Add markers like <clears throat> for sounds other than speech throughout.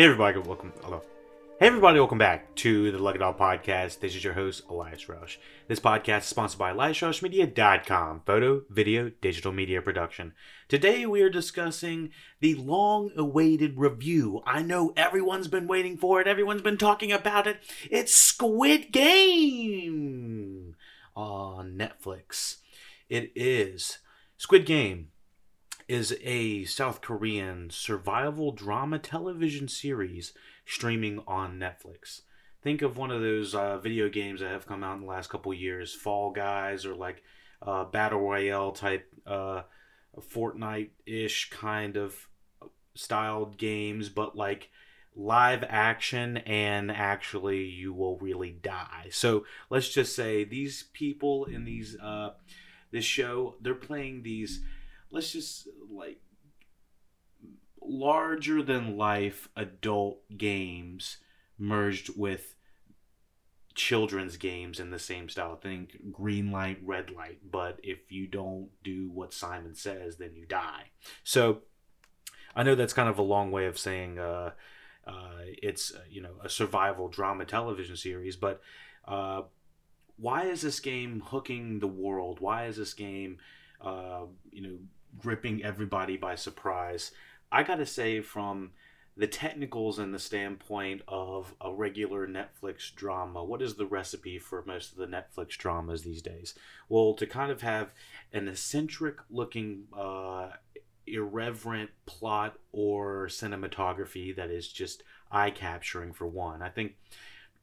Hey everybody, welcome. Hello. Hey everybody, welcome back to the Lucky Doll Podcast. This is your host, Elias Rush. This podcast is sponsored by EliasRushMedia.com, photo, video, digital media production. Today we are discussing the long-awaited review. I know everyone's been waiting for it. Everyone's been talking about it. It's Squid Game on Netflix. It is Squid Game is a South Korean survival drama television series streaming on Netflix. Think of one of those uh, video games that have come out in the last couple years, Fall Guys or like uh, Battle Royale type uh, Fortnite ish kind of styled games, but like live action and actually you will really die. So let's just say these people in these uh, this show they're playing these let's just like larger than life adult games merged with children's games in the same style. Think green light, red light. But if you don't do what Simon says, then you die. So I know that's kind of a long way of saying uh, uh, it's uh, you know a survival drama television series, but uh, why is this game hooking the world? Why is this game uh, you know gripping everybody by surprise. I gotta say, from the technicals and the standpoint of a regular Netflix drama, what is the recipe for most of the Netflix dramas these days? Well, to kind of have an eccentric looking, uh, irreverent plot or cinematography that is just eye capturing for one. I think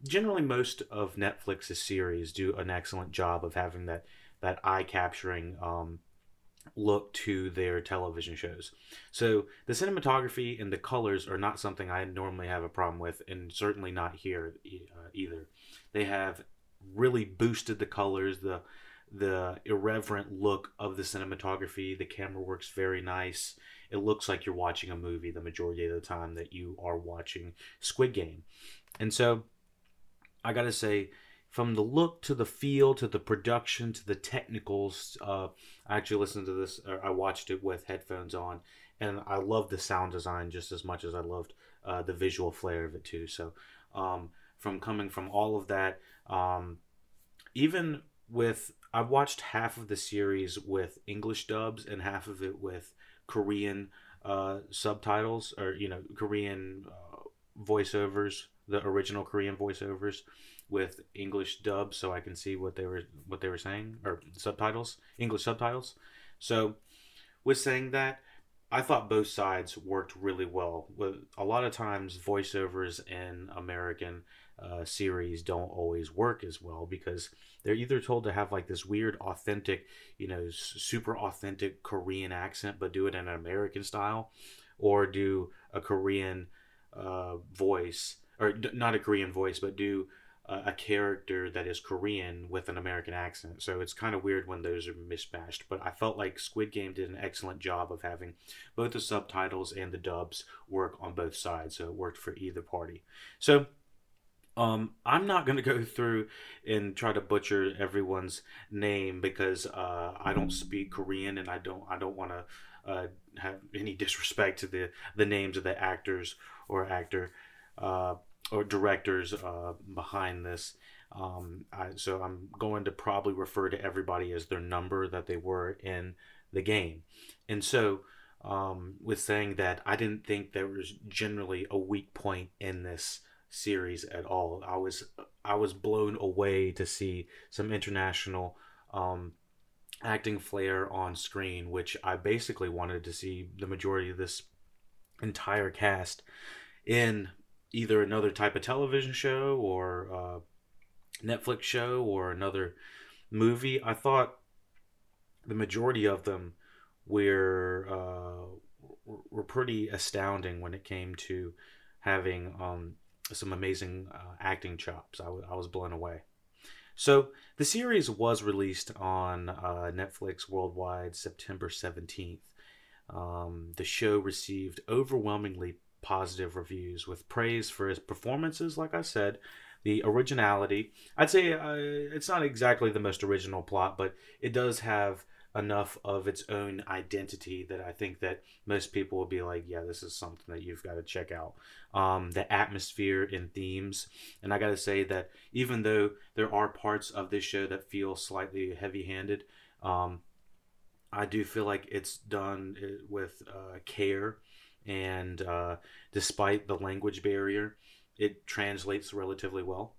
generally most of Netflix's series do an excellent job of having that that eye capturing um, look to their television shows. So the cinematography and the colors are not something I normally have a problem with, and certainly not here uh, either. They have really boosted the colors, the the irreverent look of the cinematography. The camera works very nice. It looks like you're watching a movie the majority of the time that you are watching Squid Game, and so I gotta say from the look to the feel to the production to the technicals. Uh, I actually listened to this, I watched it with headphones on, and I loved the sound design just as much as I loved uh, the visual flair of it too. So, um, from coming from all of that, um, even with I watched half of the series with English dubs and half of it with Korean uh, subtitles or you know Korean uh, voiceovers, the original Korean voiceovers with English dub so I can see what they were what they were saying or subtitles, English subtitles. So with saying that, I thought both sides worked really well. With a lot of times voiceovers in American uh, series don't always work as well because they're either told to have like this weird authentic, you know, super authentic Korean accent but do it in an American style or do a Korean uh, voice or not a Korean voice but do a, character that is Korean with an American accent. So it's kind of weird when those are mismatched. But I felt like Squid Game did an excellent job of having both the subtitles and the dubs work on both sides. So it worked for either party. So um, I'm not going <laughs> to go through and try to butcher everyone's name because uh, I don't speak Korean and I don't I don't want to uh, have any <laughs> disrespect to the the names of the actors or actor. Uh, or directors uh, behind this. Um, I, so I'm going to probably refer to everybody as their number that they were in the game. And so, um, with saying that, I didn't think there was generally a weak point in this series at all. I was I was blown away to see some international um, acting flair on screen, which I basically wanted to see the majority of this entire cast in either another type of television show or uh, Netflix show or another movie. I thought the majority of them were uh, were pretty astounding when it came to having um, some amazing uh, acting chops. I, w- I was blown away. So the series was released on uh, Netflix worldwide September 17th. Um, the show received overwhelmingly positive reviews with praise for his performances, like I said, the originality. I'd say uh, it's not exactly the most original plot, but it does have enough of its own identity that I think that most people will be like, yeah, this is something that you've got to check out. Um, the atmosphere and themes, and I got to say that even though there are parts of this show that feel slightly heavy-handed, um, I do feel like it's done uh, with uh, care, and uh, despite the language barrier, it translates relatively well.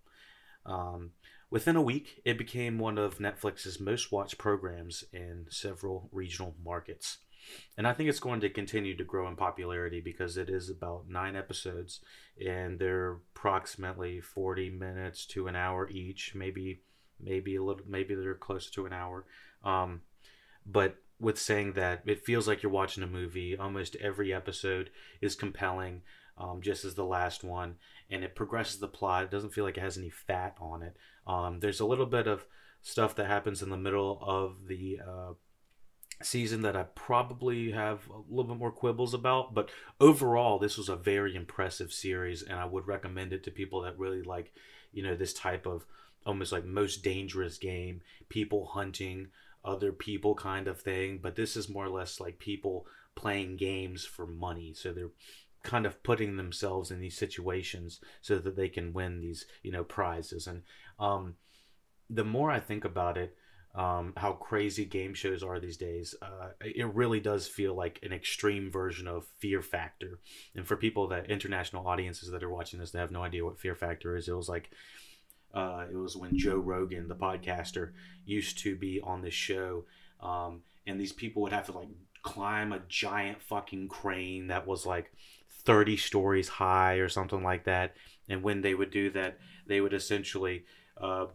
Um, within a week, it became one of Netflix's most watched programs in several regional markets. And I think it's going to continue to grow in popularity because it is about nine episodes and they're approximately 40 minutes to an hour each, maybe maybe a little maybe they're close to an hour. Um, but with saying that, it feels like you're watching a movie. Almost every episode is compelling, um, just as the last one, and it progresses the plot. It doesn't feel like it has any fat on it. Um, there's a little bit of stuff that happens in the middle of the uh, season that I probably have a little bit more quibbles about, but overall, this was a very impressive series, and I would recommend it to people that really like, you know, this type of almost like most dangerous game, people hunting other people kind of thing. But this is more or less like people playing games for money, so they're kind of putting themselves in these situations so that they can win these you know prizes. And um, the more i think about it um, how crazy game shows are these days uh, it really does feel like an extreme version of fear factor. And for people that international audiences that are watching this that have no idea what fear factor is. It was like uh, it was when joe rogan the podcaster used to be on this show um, and these people would have to like climb a giant fucking crane that was like 30 stories high or something like that. And when they would do that, they would essentially uh,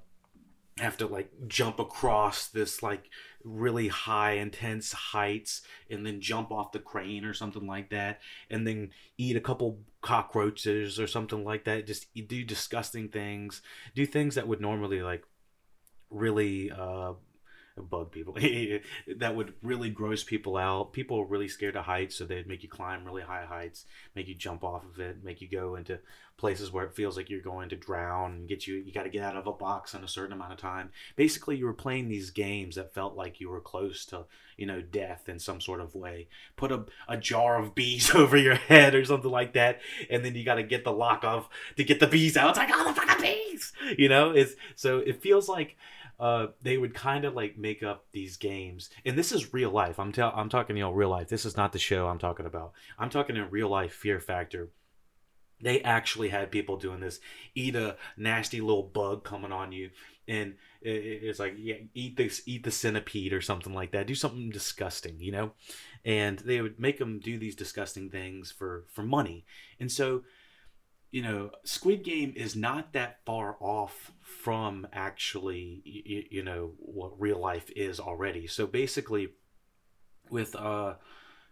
have to like jump across this like really high intense heights and then jump off the crane or something like that and then eat a couple cockroaches or something like that. Just do disgusting things. Do things that would normally like really uh bug people. <laughs> That would really gross people out. People are really scared of heights so they'd make you climb really high heights make you jump off of it make you go into places where it feels like you're going to drown and get you you got to get out of a box in a certain amount of time. Basically you were playing these games that felt like you were close to you know death in some sort of way. Put a, a jar of bees <laughs> over your head or something like that and then you got to get the lock off to get the bees out. It's like oh the fucking bees! You know it's so it feels like uh, they would kind of like make up these games, and this is real life. I'm tell I'm talking you know real life. This is not the show I'm talking about. I'm talking in real life Fear Factor. They actually had people doing this. Eat a nasty little bug coming on you, and it's like yeah, eat this, eat the centipede or something like that. Do something disgusting, you know. And they would make them do these disgusting things for for money, and so you know, Squid Game is not that far off from actually, you, you know, what real life is already. So basically, with uh,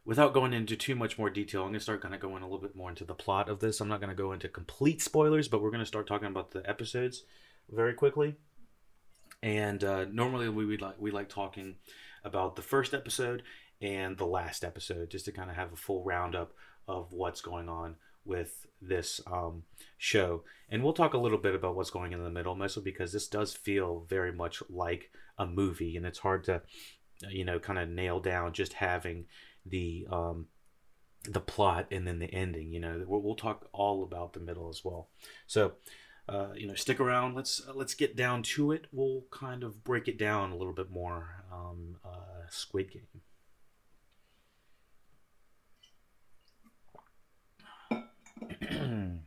without going into too much more detail, I'm gonna start kind of going a little bit more into the plot of this. I'm not gonna go into complete spoilers, but we're gonna start talking about the episodes very quickly. And uh, normally we, we like we like talking about the first episode and the last episode just to kind of have a full roundup of what's going on with this um, show. And we'll talk a little bit about what's going in the middle, mostly because this does feel very much like a movie, and it's hard to, you know, kind of nail down just having the um, the plot and then the ending. You know, we'll, we'll talk all about the middle as well. So. Uh, you know, stick around. Let's uh, let's get down to it. We'll kind of break it down a little bit more. Um, uh, Squid Game. <clears throat>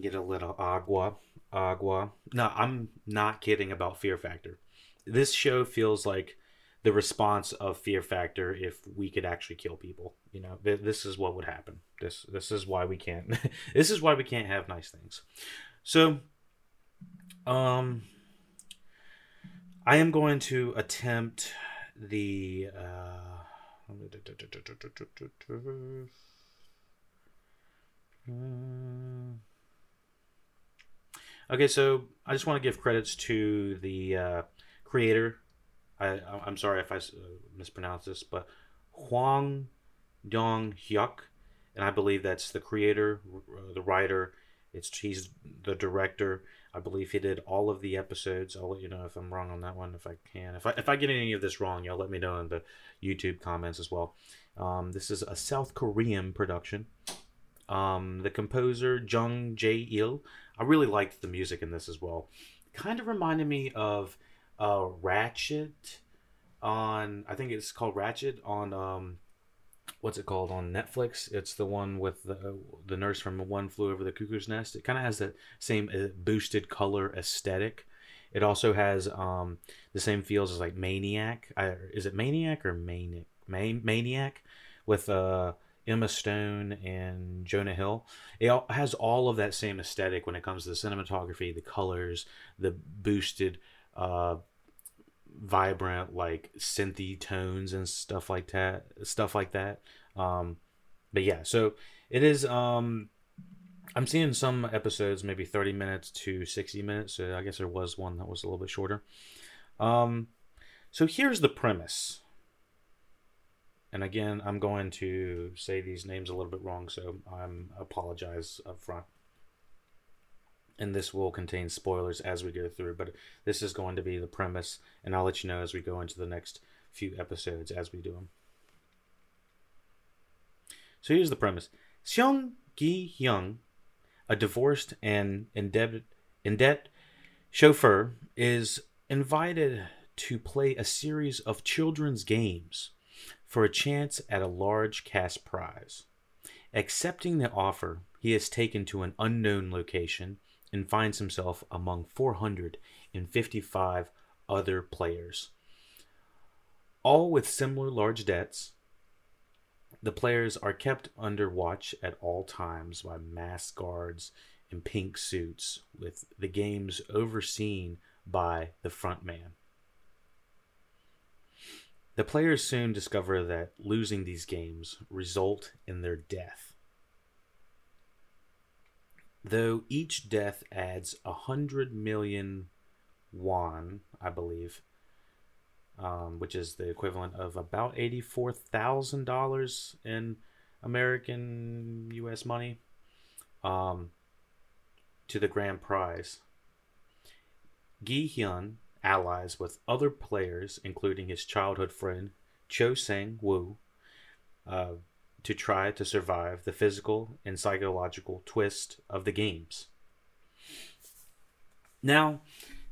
Get a little agua. Agua. No, I'm not kidding about Fear Factor. This show feels like the response of Fear Factor if we could actually kill people. You know, this is what would happen. This this is why we can't. <laughs> this is why we can't have nice things. So, um, I am going to attempt the. Uh, Mm. Okay, so I just want to give credits to the uh, creator. I, I'm sorry if I uh, mispronounced this, but Hwang Dong Hyuk, and I believe that's the creator, uh, the writer. It's he's the director. I believe he did all of the episodes. I'll let you know if I'm wrong on that one, if I can. If I, if I get any of this wrong, y'all let me know in the YouTube comments as well. Um, this is a South Korean production. Um, the composer Jung Jae Il. I really liked the music in this as well. Kind of reminded me of uh, Ratched on. I think it's called Ratchet on. Um, what's it called on Netflix? It's the one with the the nurse from One Flew Over the Cuckoo's Nest. It kind of has the same uh, boosted color aesthetic. It also has um, the same feels as like Maniac. I, is it Maniac or Maniac? Man, Maniac with uh, Emma Stone and Jonah Hill. It has all of that same aesthetic when it comes to the cinematography, the colors, the boosted. Uh, vibrant like synthy tones and stuff like that stuff like that um but yeah so it is um i'm seeing some episodes maybe 30 minutes to 60 minutes so i guess there was one that was a little bit shorter um so here's the premise and again i'm going to say these names a little bit wrong so i'm apologize up front and this will contain spoilers as we go through, but this is going to be the premise, and I'll let you know as we go into the next few episodes as we do them. So here's the premise. Seong Gi Hyung, a divorced and indebted, in debt chauffeur, is invited to play a series of children's games for a chance at a large cash prize. Accepting the offer, he is taken to an unknown location and finds himself among 455 other players. All with similar large debts, the players are kept under watch at all times by masked guards in pink suits, with the games overseen by the front man. The players soon discover that losing these games result in their death though each death adds a hundred million won, I believe, um, which is the equivalent of about eighty-four thousand dollars in American U.S. money, um, to the grand prize. Gi Hyun allies with other players, including his childhood friend Cho Sang Woo, uh, to try to survive the physical and psychological twist of the games. Now,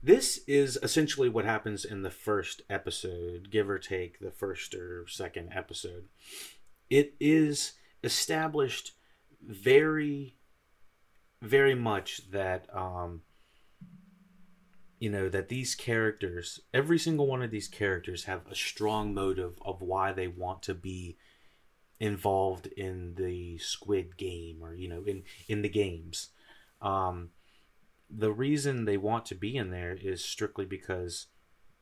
this is essentially what happens in the first episode, give or take the first or second episode. It is established very, very much that, um, you know, that these characters, every single one of these characters, have a strong motive of why they want to be involved in the Squid Game or you know in in the games. Um, the reason they want to be in there is strictly because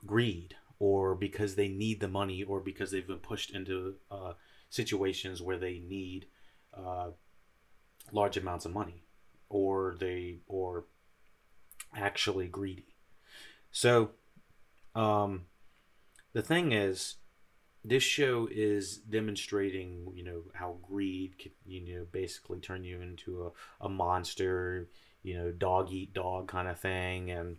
greed or because they need the money or because they've been pushed into uh, situations where they need uh, large amounts of money or they or actually greedy so um, the thing is this show is demonstrating, you know, how greed can, you know, basically turn you into a, a monster, you know, dog eat dog kind of thing. And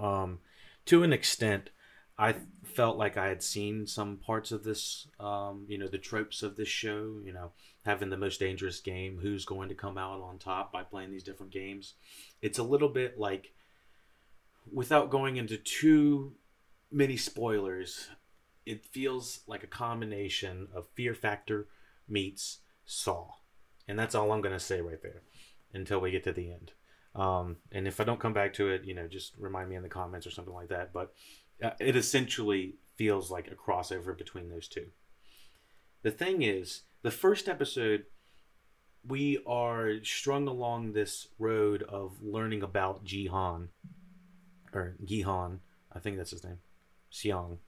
um, to an extent, I felt like I had seen some parts of this, um, you know, the tropes of this show, you know, having the most dangerous game, who's going to come out on top by playing these different games. It's a little bit like, without going into too many spoilers, it feels like a combination of Fear Factor meets Saw, and that's all I'm gonna say right there until we get to the end. Um, and if I don't come back to it, you know, just remind me in the comments or something like that. But uh, it essentially feels like a crossover between those two. The thing is, the first episode, we are strung along this road of learning about Jihan, or Gihan, I think that's his name, Xiang.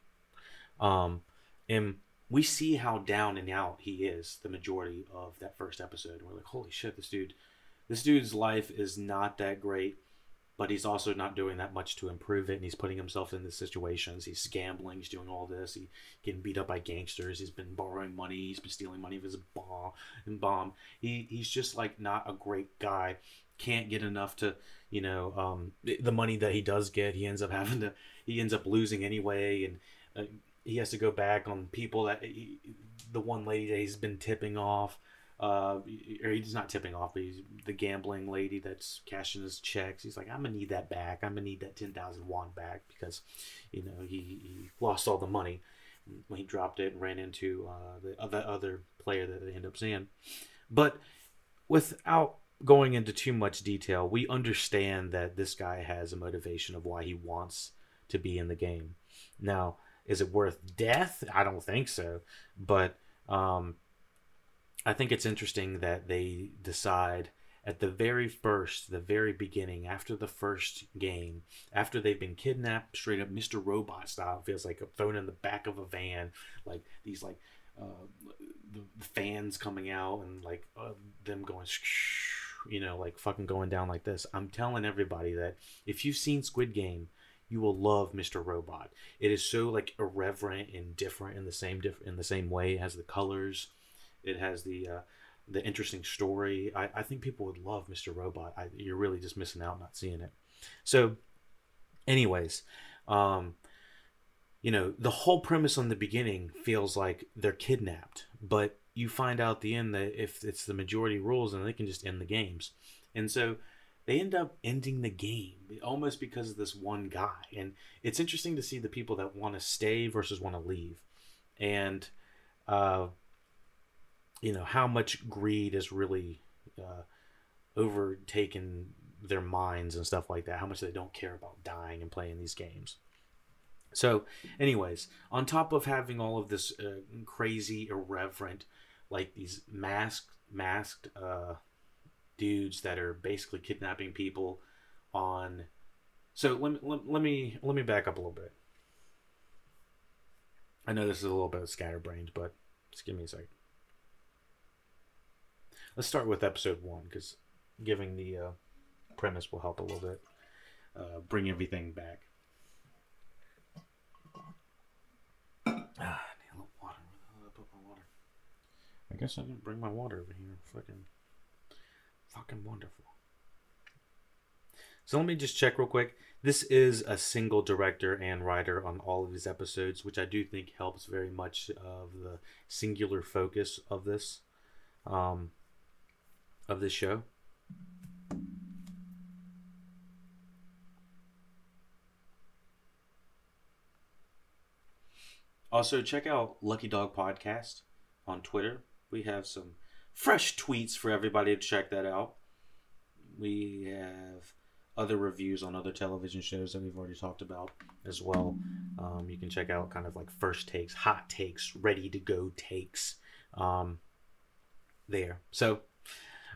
Um, and we see how down and out he is the majority of that first episode. We're like, holy shit, this dude, this dude's life is not that great, but he's also not doing that much to improve it. And he's putting himself in these situations. He's gambling. He's doing all this. He getting beat up by gangsters. He's been borrowing money. He's been stealing money of his bomb and bomb. He he's just like not a great guy can't get enough to you know um, the money that he does get he ends up having to he ends up losing anyway and uh, he has to go back on people that he, the one lady that he's been tipping off uh, or he's not tipping off, but he's the gambling lady that's cashing his checks. He's like, I'm gonna need that back. I'm gonna need that ten thousand won back because, you know, he, he lost all the money when he dropped it and ran into uh, the other other player that they end up seeing. But without going into too much detail, we understand that this guy has a motivation of why he wants to be in the game. Now, is it worth death? I don't think so, but um, I think it's interesting that they decide at the very first, the very beginning, after the first game, after they've been kidnapped, straight up Mr. Robot style, feels like thrown in the back of a van, like these like uh, the, fans coming out and like uh, them going, you know, like fucking going down like this. I'm telling everybody that if you've seen Squid Game, you will love Mr. Robot. It is so like irreverent and different in the same diff- in the same way. It has the colors it has the uh, the interesting story. I, I think people would love Mr. Robot. I, you're really just missing out not seeing it. So, anyways, um, you know, the whole premise on the beginning feels like they're kidnapped, but you find out the end that if it's the majority rules, and they can just end the games. And so they end up ending the game almost because of this one guy. And it's interesting to see the people that want to stay versus want to leave. And uh, you know how much greed has really uh, overtaken their minds and stuff like that. How much they don't care about dying and playing these games. So, anyways, on top of having all of this uh, crazy, irreverent, like these masked, masked uh, dudes that are basically kidnapping people on. So let, let, let me let me back up a little bit. I know this is a little bit scatterbrained, but just give me a second let's start with episode one because giving the uh, premise will help a little bit uh, bring everything back. Ah, I need a little water. Where put my water? I guess I didn't bring my water over here. Fucking, fucking wonderful. So let me just check real quick. This is a single director and writer on all of these episodes, which I do think helps very much of the singular focus of this. Um, of this show. Also, check out Lucky Dog Podcast on Twitter. We have some fresh tweets for everybody to check that out. We have other reviews on other television shows that we've already talked about as well. Um, you can check out kind of like first takes, hot takes, ready to go takes um, there. So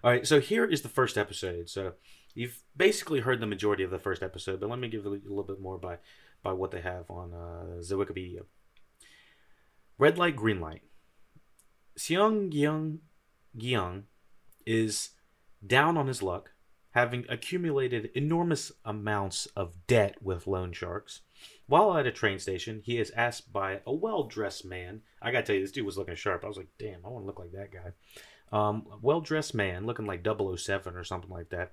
all right, so here is the first episode. So you've basically heard the majority of the first episode, but let me give a little bit more by by what they have on uh, the Wikipedia. Red light, green light. Seong Gyung Gyung is down on his luck, having accumulated enormous amounts of debt with loan sharks. While at a train station, he is asked by a well dressed man. I gotta tell you, this dude was looking sharp. I was like, damn, I want to look like that guy um, well dressed man looking like 007 or something like that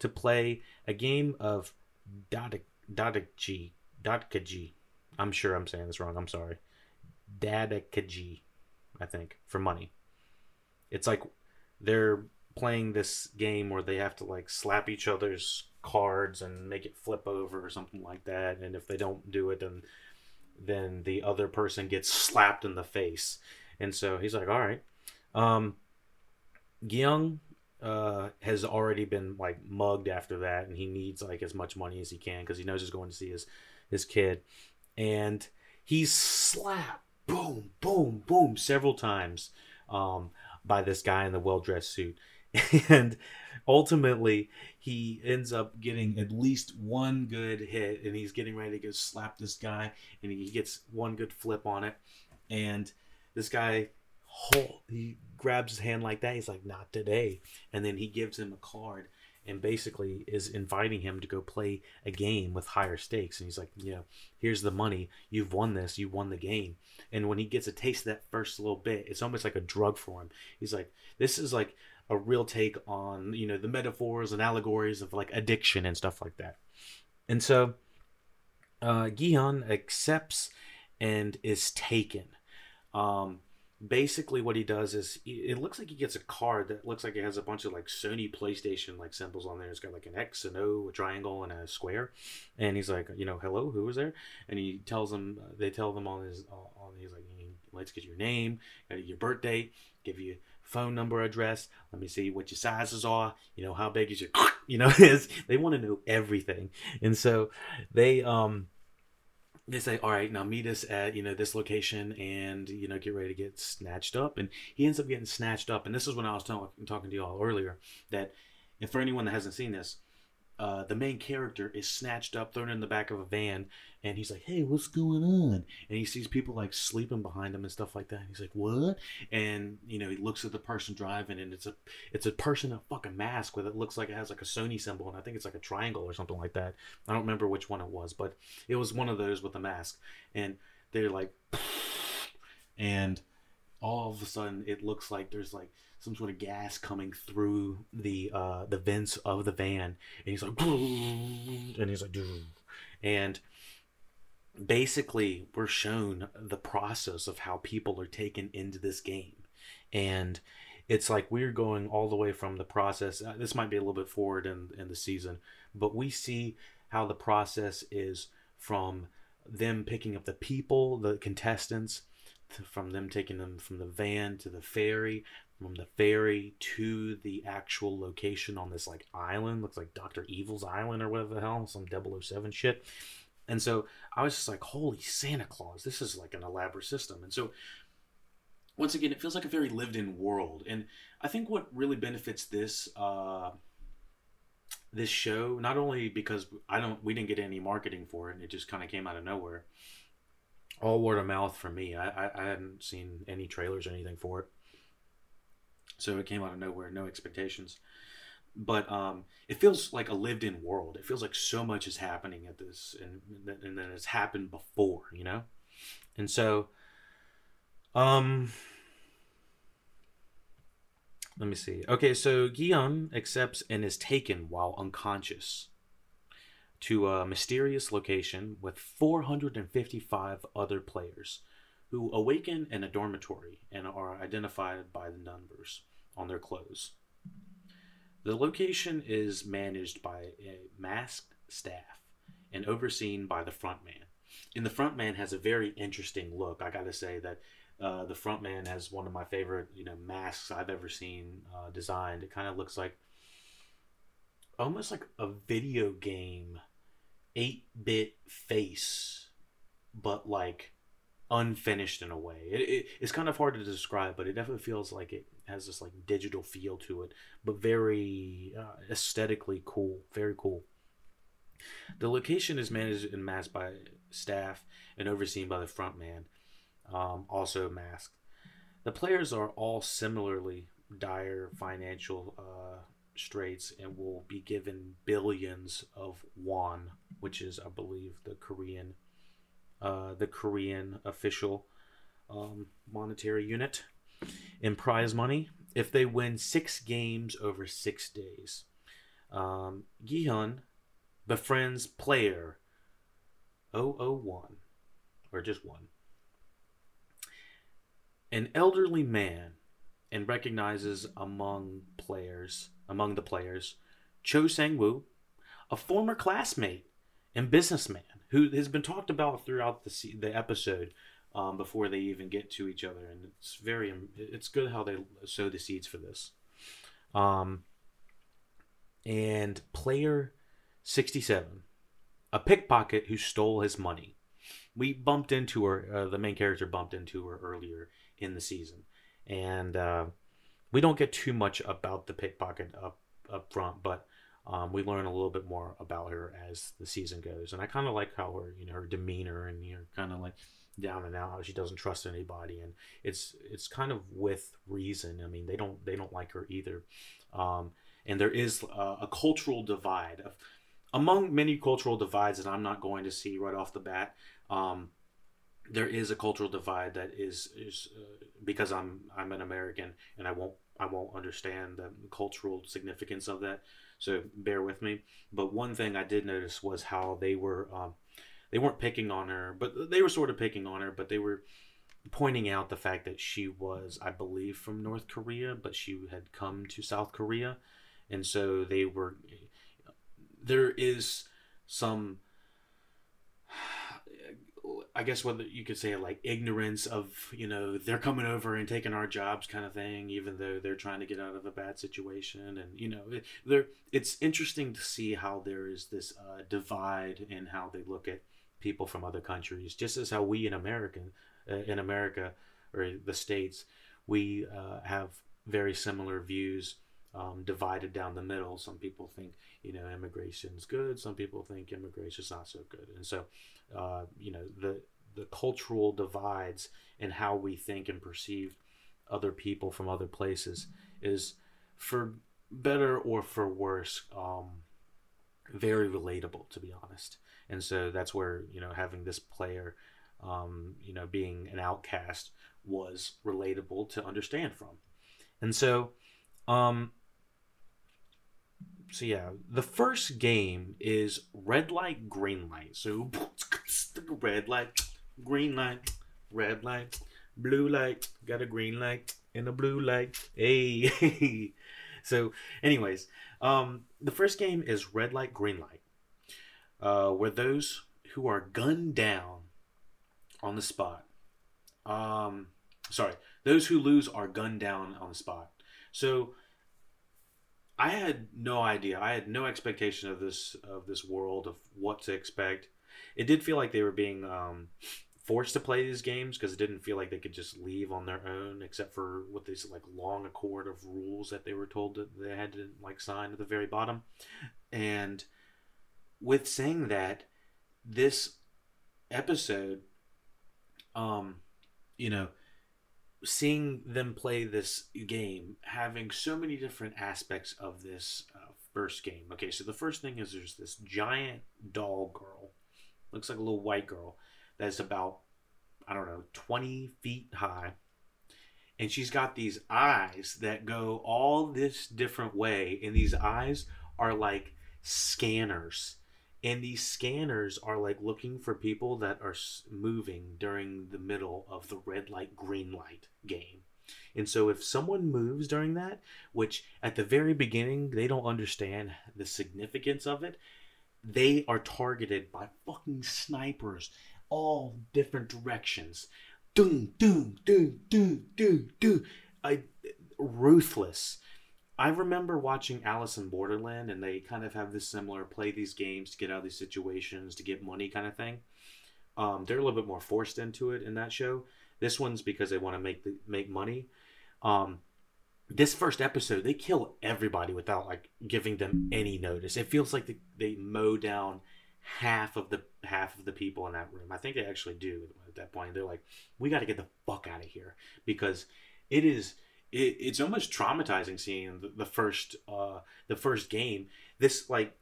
to play a game of. Dodakaji. I'm sure I'm saying this wrong. I'm sorry. Dadakaji, I think, for money. It's like they're playing this game where they have to like slap each other's cards and make it flip over or something like that. And if they don't do it, then then the other person gets slapped in the face. And so he's like, all right. Um, Gyung uh, has already been like mugged after that, and he needs like as much money as he can because he knows he's going to see his his kid, and he's slapped, boom, boom, boom, several times um, by this guy in the well dressed suit, <laughs> and ultimately he ends up getting at least one good hit, and he's getting ready to go slap this guy, and he gets one good flip on it, and this guy he grabs his hand like that. He's like, not today. And then he gives him a card and basically is inviting him to go play a game with higher stakes. And he's like, you know, here's the money. You've won this. You won the game. And when he gets a taste of that first little bit, it's almost like a drug for him. He's like, this is like a real take on you know the metaphors and allegories of like addiction and stuff like that. And so uh, Gi-hun accepts and is taken. Um, basically what he does is it looks like he gets a card that looks like it has a bunch of like Sony PlayStation like symbols on there. It's got like an X, an O, a triangle, and a square. And he's like, you know, hello, who is there? And he tells them, uh, they tell them on his, uh, on he's like, let's get your name, uh, your birth date, give you phone number, address. Let me see what your sizes are. You know, how big is your, <laughs> you know, <laughs> is they want to know everything. And so they, um, they say, all right, now meet us at, you know, this location and, you know, get ready to get snatched up. And he ends up getting snatched up. And this is when I was talk- talking to y'all earlier that, and for anyone that hasn't seen this, uh, the main character is snatched up, thrown in the back of a van, and he's like, "Hey, what's going on?" And he sees people like sleeping behind him and stuff like that. And he's like, "What?" And you know, he looks at the person driving, and it's a it's a person in a fucking mask with it looks like it has like a Sony symbol, and I think it's like a triangle or something like that. I don't remember which one it was, but it was one of those with a mask, and they're like, <laughs> and all of a sudden it looks like there's like some sort of gas coming through the uh, the vents of the van, and he's like, and he's like, and basically we're shown the process of how people are taken into this game, and it's like we're going all the way from the process. Uh, this might be a little bit forward in in the season, but we see how the process is from them picking up the people, the contestants, from them taking them from the van to the ferry, from the ferry to the actual location on this like island looks like dr evil's island or whatever the hell some 007 shit. And so i was just like holy santa claus this is like an elaborate system. And so once again it feels like a very lived in world. And i think what really benefits this uh this show not only because i don't we didn't get any marketing for it and it just kind of came out of nowhere all word of mouth for me I, I i hadn't seen any trailers or anything for it so it came out of nowhere, no expectations. But um, it feels like a lived-in world. It feels like so much is happening at this, and and then it's happened before, you know. And so, um, let me see. Okay, so Gi-hun accepts and is taken while unconscious to a mysterious location with 455 other players who awaken in a dormitory and are identified by the numbers on their clothes. The location is managed by a masked staff and overseen by the front man. And the front man has a very interesting look. I got to say that uh, the front man has one of my favorite, you know, masks I've ever seen uh, designed. It kind of looks like almost like a video game 8-bit face, but like unfinished in a way. It, it, it's kind of hard to describe, but it definitely feels like it has this like digital feel to it, but very uh, aesthetically cool. Very cool. The location is managed and masked by staff and overseen by the front man, um, also masked. The players are all similarly dire financial uh, straits and will be given billions of won, which is, I believe, the Korean, uh, the Korean official um, monetary unit in prize money if they win six games over six days. Um, Gi-hun befriends player 001, or just one, an elderly man, and recognizes among players among the players Cho Sang Woo, a former classmate and businessman who has been talked about throughout the the episode um, before they even get to each other, and it's very it's good how they sow the seeds for this. Um, and player sixty seven, a pickpocket who stole his money. We bumped into her. Uh, the main character bumped into her earlier in the season, and uh, we don't get too much about the pickpocket up up front, but um, we learn a little bit more about her as the season goes, and I kind of like how her, you know, her demeanor and you know, kind of like down and out. She doesn't trust anybody, and it's it's kind of with reason. I mean, they don't they don't like her either, um, and there is a, a cultural divide of, among many cultural divides that I'm not going to see right off the bat. Um, there is a cultural divide that is is uh, because I'm I'm an American and I won't I won't understand the cultural significance of that. So bear with me. But one thing I did notice was how they were um, they weren't picking on her, but they were sort of picking on her, but they were pointing out the fact that she was, I believe, from North Korea, but she had come to South Korea, and so they were. There is some I guess whether you could say like ignorance of you know they're coming over and taking our jobs kind of thing, even though they're trying to get out of a bad situation, and you know there it's interesting to see how there is this uh, divide in how they look at people from other countries, just as how we in America, uh, in America or the states, we uh, have very similar views. Um, divided down the middle. Some people think you know immigration is good. Some people think immigration is not so good. And so uh, you know the the cultural divides and how we think and perceive other people from other places is for better or for worse um, very relatable to be honest and so that's where you know having this player um, you know being an outcast was relatable to understand from and so um, so yeah, the first game is red light, green light. So <laughs> red light, green light, red light, blue light. Got a green light and a blue light. Hey. <laughs> so, anyways, um, the first game is red light, green light, uh, where those who are gunned down on the spot. Um, sorry, those who lose are gunned down on the spot. So I had no idea. I had no expectation of this of this world of what to expect. It did feel like they were being um, forced to play these games because it didn't feel like they could just leave on their own, except for with this like long accord of rules that they were told that they had to like sign at the very bottom. And with saying that, this episode, um, you know, seeing them play this game, having so many different aspects of this uh, first game. Okay, so the first thing is there's this giant doll girl, looks like a little white girl, that's about, I don't know, 20 feet high. And she's got these eyes that go all this different way, and these eyes are like scanners and these scanners are like looking for people that are moving during the middle of the red light green light game. And so if someone moves during that which at the very beginning they don't understand the significance of it they are targeted by fucking snipers all different directions. Doom doom doom doom doom doom. I, ruthless I remember watching Alice in Borderland, and they kind of have this similar play these games to get out of these situations to get money kind of thing. Um, they're a little bit more forced into it in that show. This one's because they want to make the, make money. Um, this first episode, they kill everybody without like giving them any notice. It feels like they, they mow down half of the half of the people in that room. I think they actually do at that point. They're like, we got to get the fuck out of here because it is it, it's almost traumatizing seeing the, the first uh the first game. This like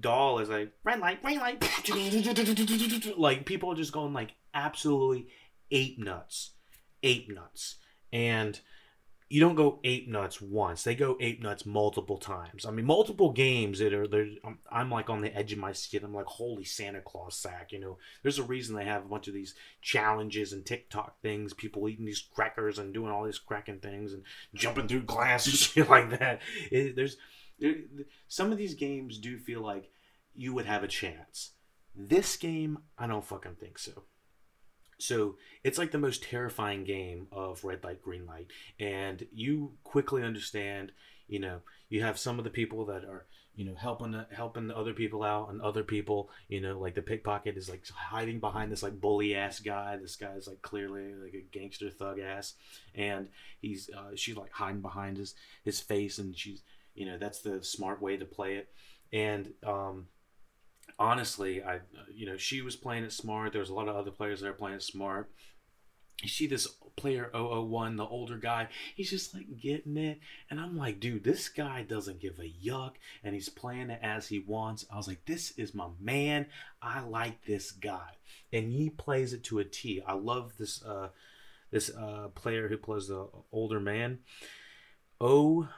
doll is like red light, green light, <laughs> like people are just going like absolutely ape nuts, ape nuts, and you don't go ape nuts once. They go ape nuts multiple times. I mean, multiple games that are there. I'm, I'm, like on the edge of my seat. I'm like, holy Santa Claus sack. You know, there's a reason they have a bunch of these challenges and TikTok things. People eating these crackers and doing all these cracking things and jumping through glass and <laughs> shit like that. It, there's there, some of these games do feel like you would have a chance. This game, I don't fucking think so. So it's like the most terrifying game of red light, green light. And you quickly understand, you know, you have some of the people that are, you know, helping helping the other people out, and other people, you know, like the pickpocket is like hiding behind this like bully ass guy. This guy is like clearly like a gangster thug ass, and he's uh, she's like hiding behind his his face, and she's you know that's the smart way to play it. And um, honestly, I you know she was playing it smart. There was a lot of other players that are playing it smart. You see this player 001, the older guy, he's just like getting it. And I'm like, dude, this guy doesn't give a yuck and he's playing it as he wants. I was like, this is my man. I like this guy. And he plays it to a T. I love this uh this uh player who plays the older man. Oh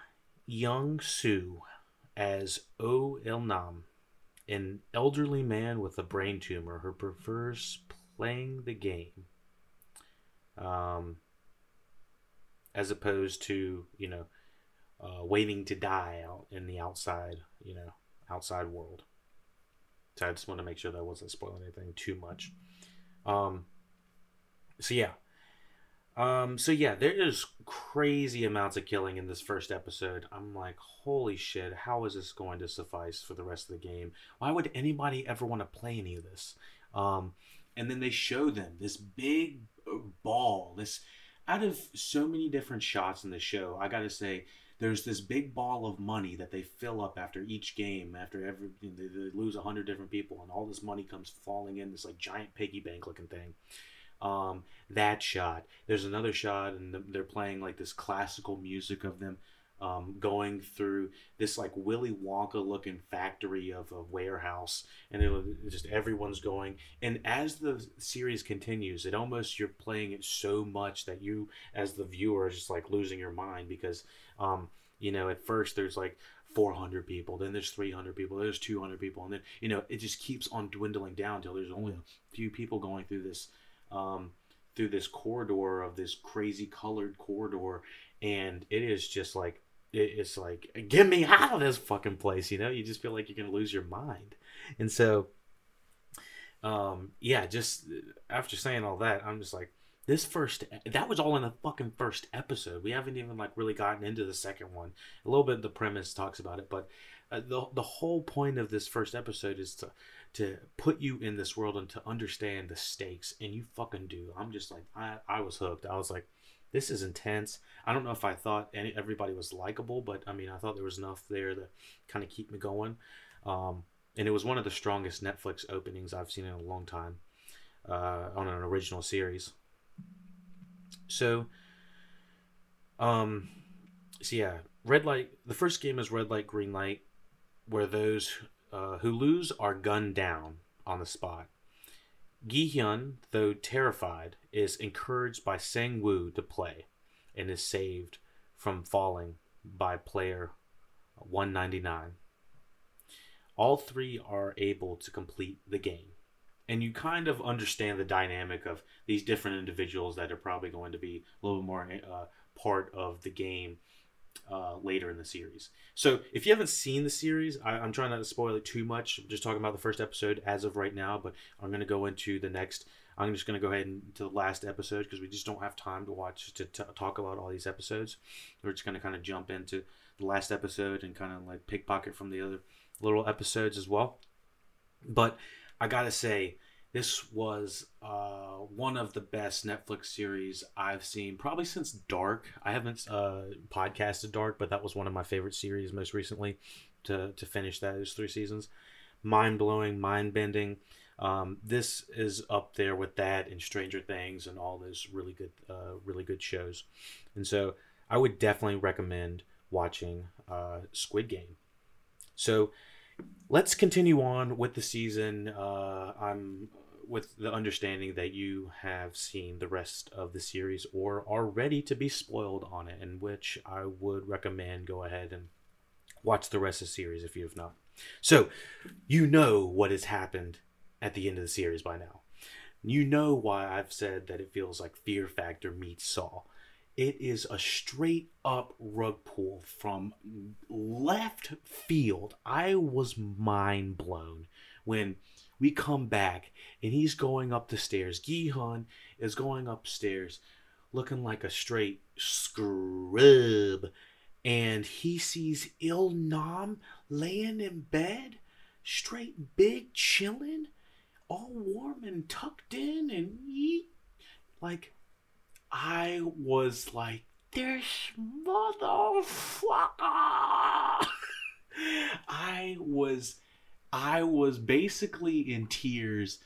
Young Soo as Oh Il Nam, an elderly man with a brain tumor who prefers playing the game um, as opposed to, you know, uh, waiting to die out in the outside, you know, outside world. So I just want to make sure that I wasn't spoiling anything too much. Um, so yeah, um, so yeah, there is crazy amounts of killing in this first episode. I'm like, holy shit, how is this going to suffice for the rest of the game? Why would anybody ever want to play any of this? Um, and then they show them this big uh, ball, this out of so many different shots in the show. I gotta say, there's this big ball of money that they fill up after each game, after every they, they lose a hundred different people, and all this money comes falling in this like giant piggy bank looking thing um, that shot. There's another shot, and they're playing like this classical music of them um, going through this like Willy Wonka looking factory of a warehouse, and it just everyone's going. And as the series continues, it almost you're playing it so much that you, as the viewer, is just like losing your mind because, um, you know, at first there's like 400 people, then there's 300 people, there's 200 people, and then you know it just keeps on dwindling down till there's only a few people going through this um, through this corridor of this crazy colored corridor, and it is just like it's like get me out of this fucking place. You know, you just feel like you're gonna lose your mind, and so, um, yeah, just after saying all that, I'm just like this first that was all in the fucking first episode. We haven't even like really gotten into the second one. A little bit the premise talks about it but uh, the, the whole point of this first episode is to to put you in this world and to understand the stakes and you fucking do. I'm just like i, I was hooked. I was like this is intense. I don't know if i thought any, everybody was likable but i mean i thought there was enough there to kind of keep me going. Um, and it was one of the strongest netflix openings i've seen in a long time uh, on an original series. So um so yeah red light the first game is red light green light where those uh, who lose are gunned down on the spot. Gi Hyun, though terrified, is encouraged by Sang Woo to play and is saved from falling by player 199. All three are able to complete the game. And you kind of understand the dynamic of these different individuals that are probably going to be a little more uh, part of the game uh, later in the series. So if you haven't seen the series, I, am trying not to spoil it too much. I'm just talking about the first episode as of right now, but I'm going to go into the next. I'm just going to go ahead and to the last episode because we just don't have time to watch to t- talk about all these episodes. We're just going to kind of jump into the last episode and kind of like pickpocket from the other little episodes as well. But I gotta say, this was uh, one of the best Netflix series I've seen probably since Dark. I haven't uh, podcasted Dark, but that was one of my favorite series most recently to, to finish those three seasons. Mind blowing, mind bending. Um, this is up there with that and Stranger Things and all those really good, uh, really good shows. And so I would definitely recommend watching uh, Squid Game. So let's continue on with the season. Uh, I'm with the understanding that you have seen the rest of the series or are ready to be spoiled on it, in which I would recommend go ahead and watch the rest of the series if you have not. So, you know what has happened at the end of the series by now. You know why I've said that it feels like Fear Factor meets Saw. It is a straight up rug pull from left field. I was mind blown when we come back and he's going up the stairs. Gi-hun is going upstairs looking like a straight scrub. And he sees Il Nam laying in bed, straight big, chilling, all warm and tucked in. And he, like, I was like, this motherfucker. I was I was basically in tears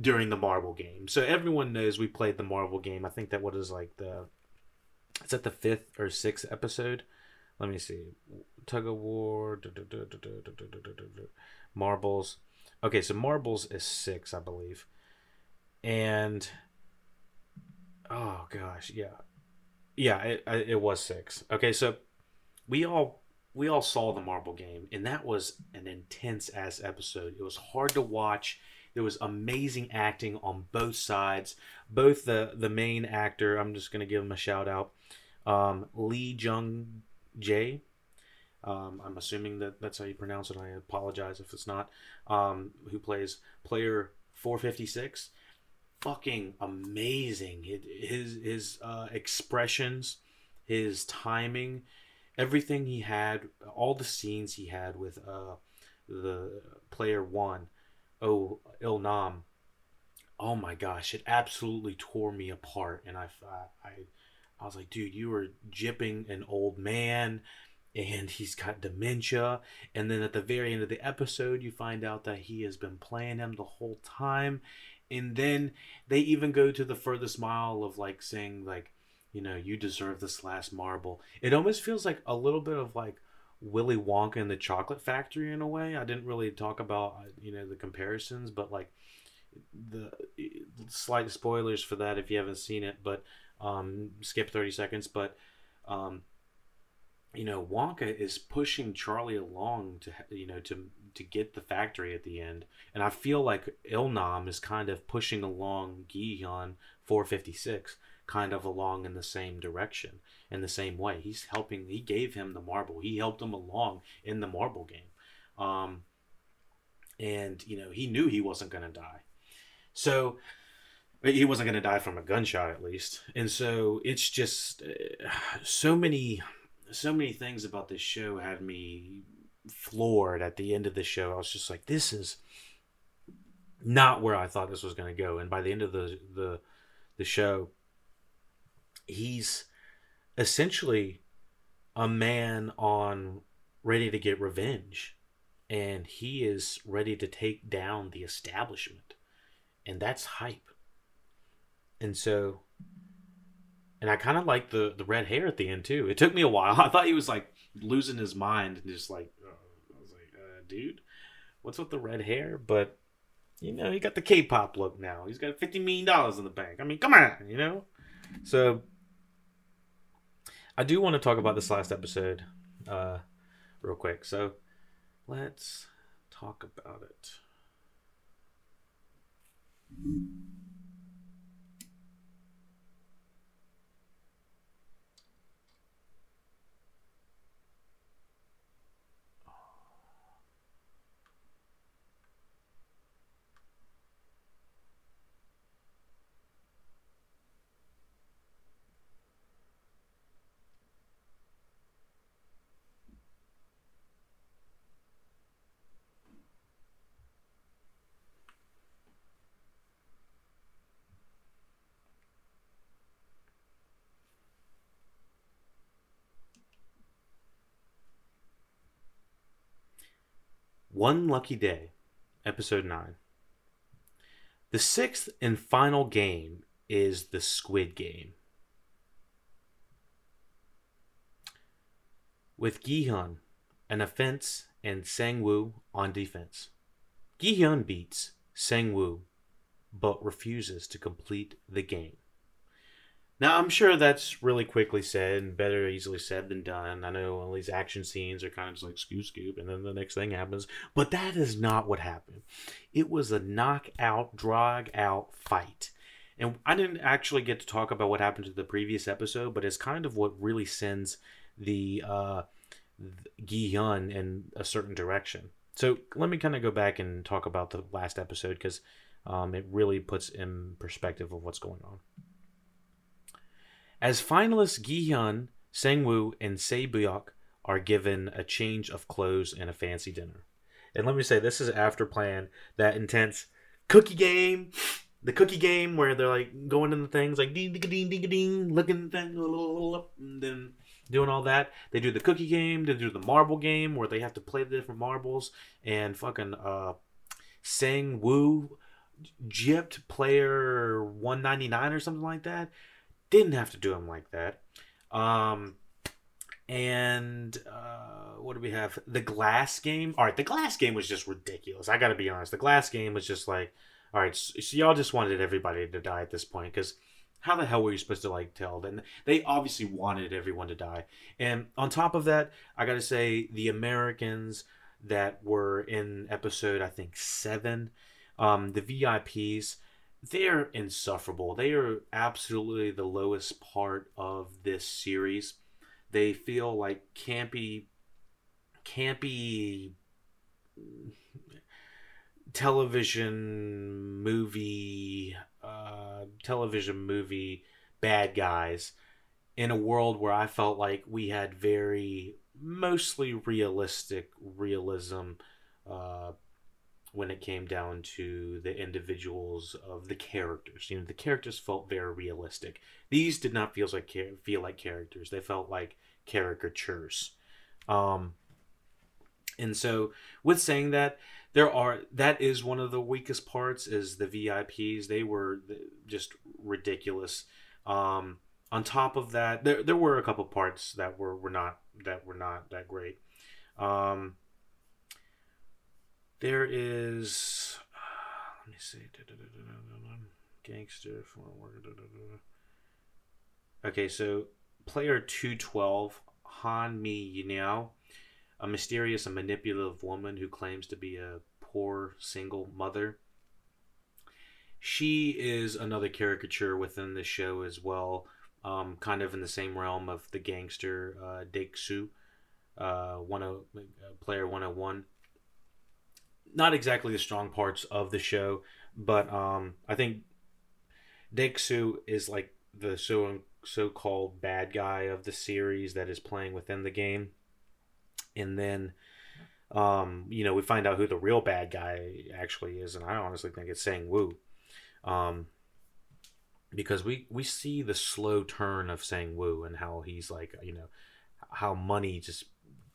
during the marble game. So everyone knows we played the marble game. I think that what is like the it's at the fifth or sixth episode. Let me see. Tug of war. Marbles. Okay, so marbles is six, I believe. And oh gosh, yeah, yeah, it, it was six. Okay, so we all we all saw the marble game and that was an intense ass episode. It was hard to watch. There was amazing acting on both sides. Both the the main actor i'm just to give him a shout out um, lee jung jae. Um, i'm assuming that that's how you pronounce it. I apologize if it's not. Um, who plays player 456 fucking amazing his his uh, expressions his timing everything he had, all the scenes he had with uh, the player one, oh Il Nam. Oh my gosh, it absolutely tore me apart, and I, I, I was like, dude, you were jipping an old man, and he's got dementia. And then at the very end of the episode, you find out that he has been playing him the whole time. And then they even go to the furthest mile of like saying like you know, you deserve this last marble. It almost feels like a little bit of like Willy Wonka and the Chocolate Factory in a way. I didn't really talk about uh, you know the comparisons, but like the slight spoilers for that if you haven't seen it, but um, skip thirty seconds. But um, you know, Wonka is pushing Charlie along to you know to to get the factory at the end, and I feel like Il is kind of pushing along Gi-hun 456 kind of along in the same direction in the same way. He's helping he gave him the marble. He helped him along in the marble game. Um, and you know he knew he wasn't going to die. So he wasn't going to die from a gunshot at least. And so it's just uh, so many so many things about this show had me floored at the end of the show. I was just like this is not where i thought this was going to go. And by the end of the the the show he's essentially a man on ready to get revenge. And he is ready to take down the establishment. And that's hype. And so and i kind of like the the red hair at the end too. It took me a while. <laughs> I thought he was like losing his mind and just like uh, i was like uh, dude. What's with the red hair? But you know he got the k-pop look now. He's got 50 million dollars in the bank. I mean come on you know? So I do want to talk about this last episode uh, real quick. So let's talk about it. One Lucky Day, Episode 9. The sixth and final game is the Squid Game. With Gi-hun an offense and Sang-woo on defense. Gi-hun beats Sang-woo but refuses to complete the game. Now, I'm sure that's really quickly said and better easily said than done. I know all these action scenes are kind of just like scoop scoop, and then the next thing happens. But that is not what happened. It was a knockout, drag out fight. And I didn't actually get to talk about what happened to the previous episode, but it's kind of what really sends the uh, Gi-hun in a certain direction. So let me kind of go back and talk about the last episode because um, it really puts in perspective of what's going on. As finalists Gi-hun, Sang-woo, and Sae-byeok are given a change of clothes and a fancy dinner. And let me say, this is after playing that intense cookie game. The cookie game where they're like going in the things like ding ding ding ding ding, looking thing, and then doing all that. They do the cookie game. They do the marble game where they have to play the different marbles and fucking uh, Sang Woo gypped player 199 or something like that. Didn't have to do them like that. Um, and uh, what do we have? The glass game. All right, the glass game was just ridiculous. I got to be honest. The glass game was just like, all right, so, y'all just wanted everybody to die at this point because how the hell were you supposed to like tell? Then they obviously wanted everyone to die. And on top of that, I gotta say the Americans that were in episode I think seven, um, the VIPs, they're insufferable. They are absolutely the lowest part of this series. They feel like campy, campy television movie uh, television movie bad guys in a world where I felt like we had very mostly realistic realism uh, when it came down to the individuals of the characters. You know, the characters felt very realistic. These did not feel like feel like characters. They felt like caricatures. Um, and so, with saying that, there are that is one of the weakest parts is the VIPs. They were just ridiculous. Um, on top of that, there there were a couple parts that were, were not that were not that great. Um, there is let me see gangster okay so player 212 han mi yinao a mysterious and manipulative woman who claims to be a poor single mother. She is another caricature within the show as well, um, kind of in the same realm of the gangster uh, Deok-soo, uh, one of uh, player 101. Not exactly the strong parts of the show, but um, I think Deok-soo is like the so so called bad guy of the series that is playing within the game and then um, you know we find out who the real bad guy actually is, and I honestly think it's Sang-woo, um, because we we see the slow turn of Sang-woo and how he's like you know how money just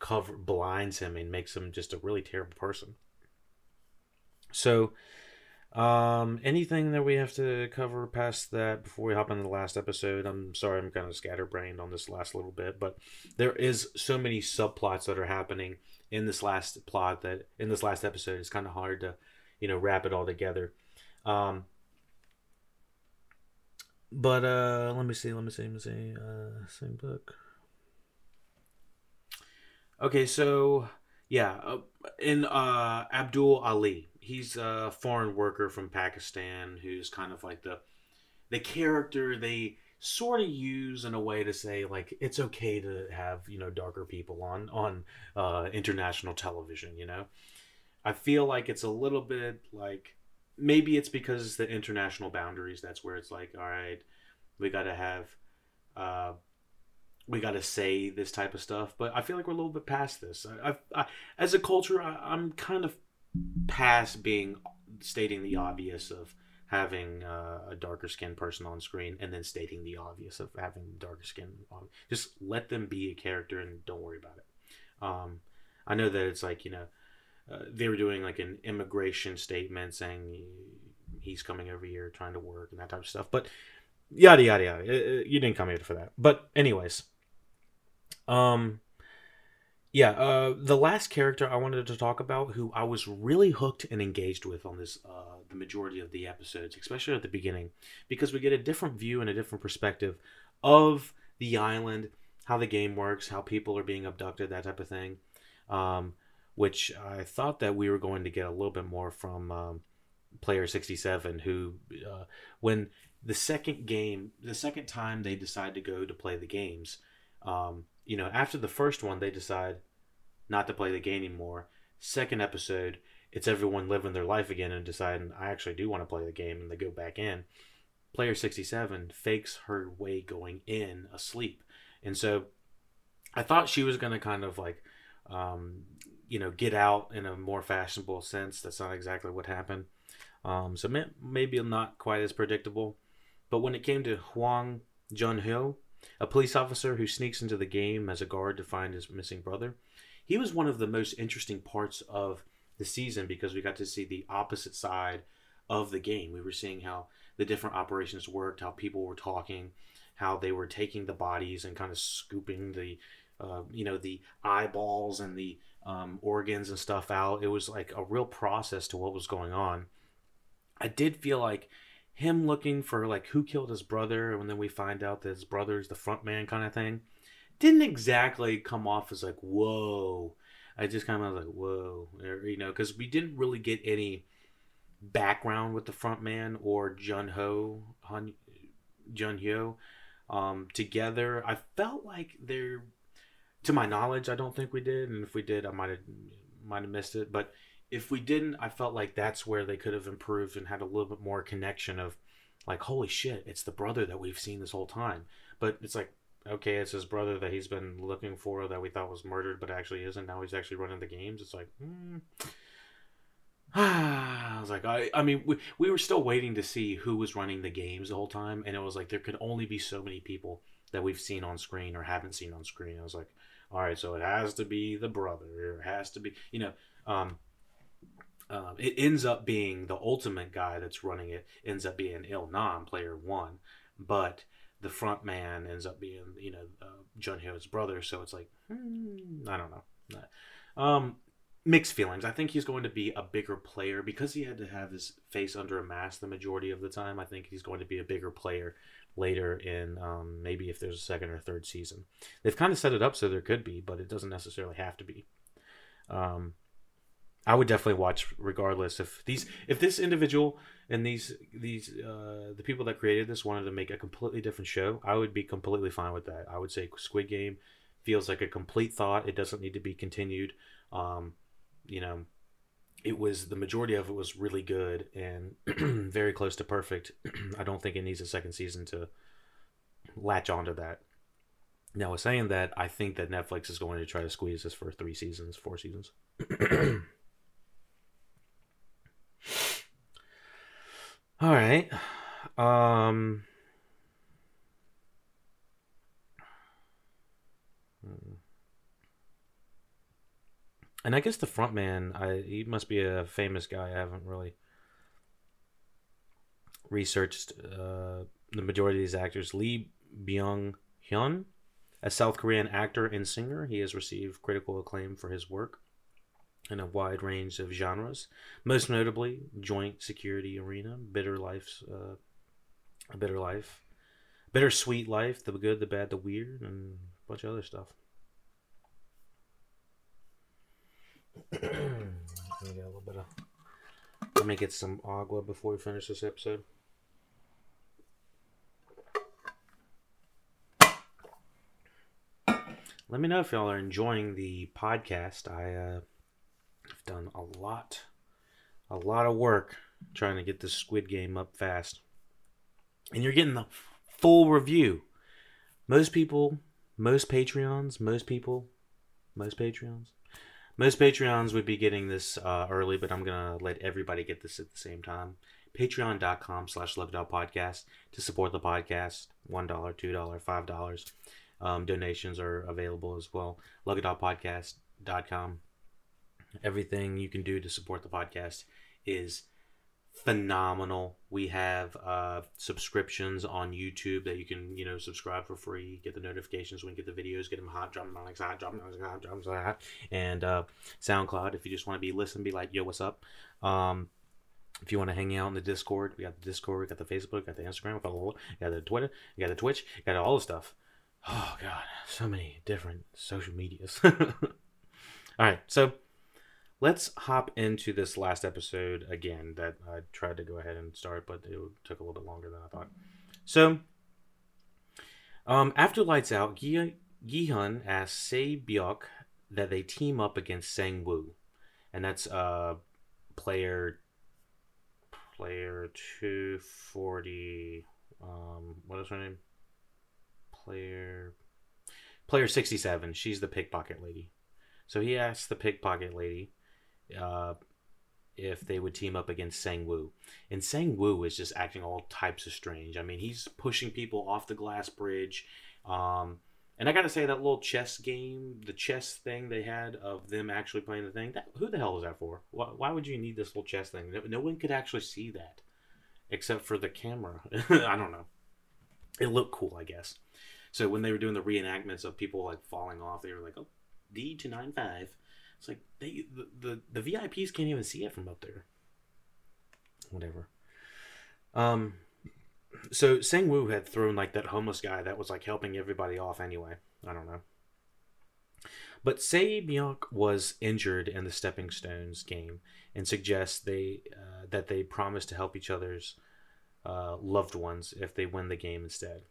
cover blinds him and makes him just a really terrible person. So um, anything that we have to cover past that before we hop into the last episode? I'm sorry, I'm kind of scatterbrained on this last little bit, but there is so many subplots that are happening in this last plot that in this last episode it's kind of hard to, you know, wrap it all together. Um, but uh, let me see, let me see, let me see. Uh, same book. Okay, so yeah, uh, in uh, Abdul Ali, he's a foreign worker from Pakistan who's kind of like the the character they sort of use in a way to say like it's okay to have you know darker people on on uh, international television. You know, I feel like it's a little bit like maybe it's because the international boundaries. That's where it's like, all right, we got to have. Uh, we got to say this type of stuff, but I feel like we're a little bit past this. I, I, I as a culture, I, I'm kind of past being stating the obvious of having uh, a darker skinned person on screen and then stating the obvious of having darker skin on just let them be a character and don't worry about it. Um, i know that it's like you know uh, they were doing like an immigration statement saying he's coming over here trying to work and that type of stuff but yada yada yada. Uh, uh, you didn't come here for that. But anyways um yeah, uh, the last character I wanted to talk about, who I was really hooked and engaged with on this, uh, the majority of the episodes, especially at the beginning, because we get a different view and a different perspective of the island, how the game works, how people are being abducted, that type of thing. Um, which I thought that we were going to get a little bit more from um, player 67, who, uh, when the second game, the second time they decide to go to play the games, um, you know, after the first one, they decide not to play the game anymore. Second episode, it's everyone living their life again and deciding, I actually do want to play the game, and they go back in. Player 67 fakes her way going in asleep. And so I thought she was going to kind of like, um, you know, get out in a more fashionable sense. That's not exactly what happened. Um, so maybe not quite as predictable. But when it came to Hwang Jun-ho, a police officer who sneaks into the game as a guard to find his missing brother. He was one of the most interesting parts of the season because we got to see the opposite side of the game. We were seeing how the different operations worked, how people were talking, how they were taking the bodies and kind of scooping the, uh, you know, the eyeballs and the um, organs and stuff out. It was like a real process to what was going on. I did feel like him looking for like who killed his brother, and then we find out that his brother's the front man kind of thing, didn't exactly come off as like whoa. I just kind of was like whoa, or, you know, because we didn't really get any background with the front man or Jun Ho, Han, Jun Hyo um, together. I felt like they're, to my knowledge, I don't think we did, and if we did, I might have might have missed it. But if we didn't, I felt like that's where they could have improved and had a little bit more connection of, like, holy shit, it's the brother that we've seen this whole time. But it's like, okay, it's his brother that he's been looking for that we thought was murdered, but actually isn't. Now he's actually running the games. It's like, hmm. <sighs> I was like, I, I mean, we, we were still waiting to see who was running the games the whole time, and it was like there could only be so many people that we've seen on screen or haven't seen on screen. I was like, all right, so it has to be the brother, it has to be, you know, um, um, it ends up being the ultimate guy that's running it ends up being Il Nam, player one, but the front man ends up being, you know, uh, Jun Hyo's brother. So it's like, hmm, I don't know. Um, mixed feelings. I think he's going to be a bigger player because he had to have his face under a mask the majority of the time. I think he's going to be a bigger player later in um, maybe if there's a second or third season. They've kind of set it up so there could be, but it doesn't necessarily have to be. Um, I would definitely watch regardless if these if this individual and these these uh, the people that created this wanted to make a completely different show. I would be completely fine with that. I would say Squid Game feels like a complete thought. It doesn't need to be continued. Um, you know, it was the majority of it was really good and <clears throat> very close to perfect. <clears throat> I don't think it needs a second season to latch onto that. Now, with saying that, I think that Netflix is going to try to squeeze this for three seasons, four seasons. <clears throat> All right. Um. And I guess the front man, I he must be a famous guy. I haven't really researched uh, the majority of these actors. Lee Byung Hyun, a South Korean actor and singer, he has received critical acclaim for his work in a wide range of genres, most notably Joint Security Area, Bitter Life's, uh, A Bitter Life, Bittersweet Life, The Good, the Bad, the Weird, and a bunch of other stuff. <clears throat> Let me get a little bit of. Let me get some agua before we finish this episode. Let me know if y'all are enjoying the podcast. I uh, done a lot, a lot of work trying to get this Squid Game up fast, and you're getting the full review. Most people, most Patreons, most people, most Patreons most Patreons would be getting this uh, early, but I'm going to let everybody get this at the same time. Patreon.com slash Podcast to support the podcast. $1, $2, $5. Um, donations are available as well. Podcast.com. Everything you can do to support the podcast is phenomenal. We have uh, subscriptions on YouTube that you can, you know, subscribe for free, get the notifications when you get the videos, get them hot, drop them like hot, drop them hot, drop them hot. And uh, SoundCloud, if you just want to be listen, be like, yo, what's up? Um, if you want to hang out in the Discord, we got the Discord, we got the Facebook, we got the Instagram, we got the Twitter, we got the Twitch, we got all the stuff. Oh God, so many different social medias. <laughs> all right, so let's hop into this last episode again that I tried to go ahead and start, but it took a little bit longer than I thought. So, um, after Lights Out, Gi Gi-hun asks Se Byuk that they team up against Sang Woo, and that's uh player player two forty. Um, what is her name? Player player sixty seven. She's the pickpocket lady. So he asks the pickpocket lady uh, if they would team up against Sang Woo. And Sang Woo is just acting all types of strange. I mean, he's pushing people off the glass bridge. Um, and I got to say, that little chess game, the chess thing they had of them actually playing the thing, that, who the hell is that for? Why, why would you need this little chess thing? No, no one could actually see that except for the camera. <laughs> I don't know. It looked cool, I guess. So when they were doing the reenactments of people like falling off, they were like, oh, D to nine five. It's like they the, the, the VIPs can't even see it from up there. Whatever. Um so Sang Woo had thrown like that homeless guy that was like helping everybody off anyway. I don't know. But Sei Byuk was injured in the Stepping Stones game and suggests they uh, that they promise to help each other's uh, loved ones if they win the game instead.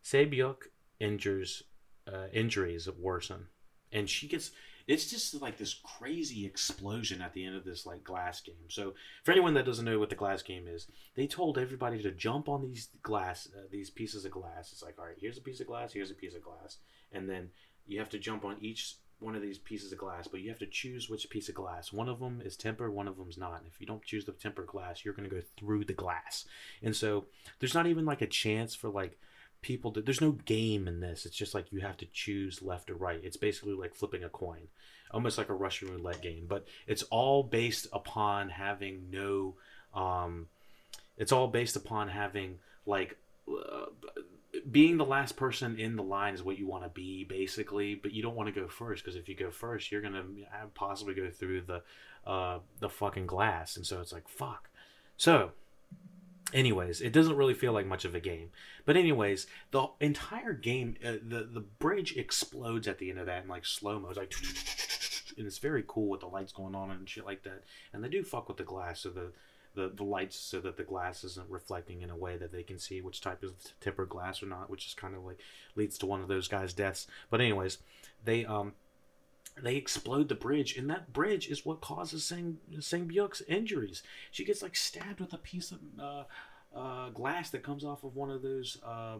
Sei Byuk injures uh, injuries worsen, and she gets it's just like this crazy explosion at the end of this like glass game. So for anyone that doesn't know what the glass game is, they told everybody to jump on these glass uh, these pieces of glass. It's like all right, here's a piece of glass, here's a piece of glass, and then you have to jump on each one of these pieces of glass, but you have to choose which piece of glass. One of them is tempered, one of them's not. If you don't choose the tempered glass, you're going to go through the glass. And so there's not even like a chance for like people there's no game in this. It's just like you have to choose left or right. It's basically like flipping a coin, almost like a Russian roulette game, but it's all based upon having no um it's all based upon having like uh, being the last person in the line is what you want to be basically but you don't want to go first because if you go first you're gonna possibly go through the uh the fucking glass and so it's like fuck so anyways it doesn't really feel like much of a game. But anyways the entire game uh, the the bridge explodes at the end of that in like slow mo it's like <laughs> and it's very cool with the lights going on and shit like that. And they do fuck with the glass so the the, the lights so that the glass isn't reflecting in a way that they can see which type is tempered glass or not, which is kind of like leads to one of those guys' deaths. But anyways, they um they explode the bridge, and that bridge is what causes Sang Sang Byuk's injuries. She gets like stabbed with a piece of uh, uh, glass that comes off of one of those uh,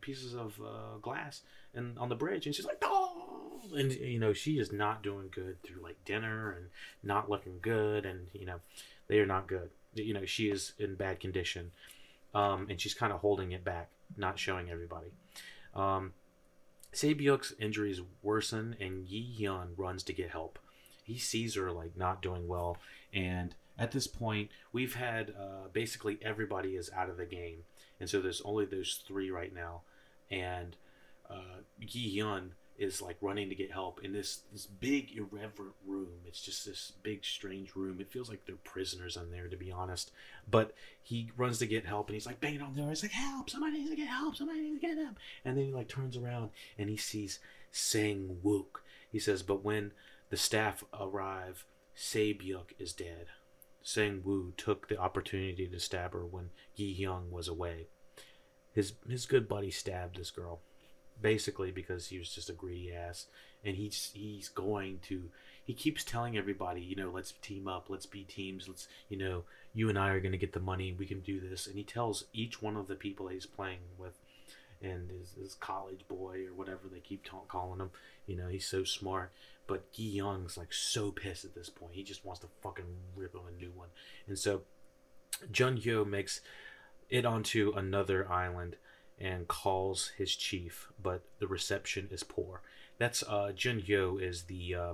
pieces of uh, glass and on the bridge, and she's like, "Oh!" And you know she is not doing good through like dinner and not looking good, and you know they are not good you know she is in bad condition, um, and she's kind of holding it back, not showing everybody. Um, Sei injuries worsen, and Yi Hyun runs to get help. He sees her like not doing well, and at this point, we've had uh, basically everybody is out of the game, and so there's only those three right now, and uh, Yi Hyun is like running to get help in this this big irreverent room. It's just this big strange room. It feels like they're prisoners in there, to be honest. But he runs to get help, and he's like banging on the door. He's like, "Help! Somebody needs to get help! Somebody needs to get help!" And then he like turns around and he sees Sang Wook. He says, "But when the staff arrive, Sei Byuk is dead." Sang Woo took the opportunity to stab her when Yi Hyung was away. His his good buddy stabbed this girl basically because he was just a greedy ass and he's he's going to he keeps telling everybody you know let's team up let's be teams let's you know you and i are going to get the money we can do this and he tells each one of the people he's playing with and his, his college boy or whatever they keep ta- calling him you know he's so smart but Gi Young's like so pissed at this point he just wants to fucking rip him a new one and so Jun Hyo makes it onto another island and calls his chief, but the reception is poor. That's uh, Jun Hyo is the uh,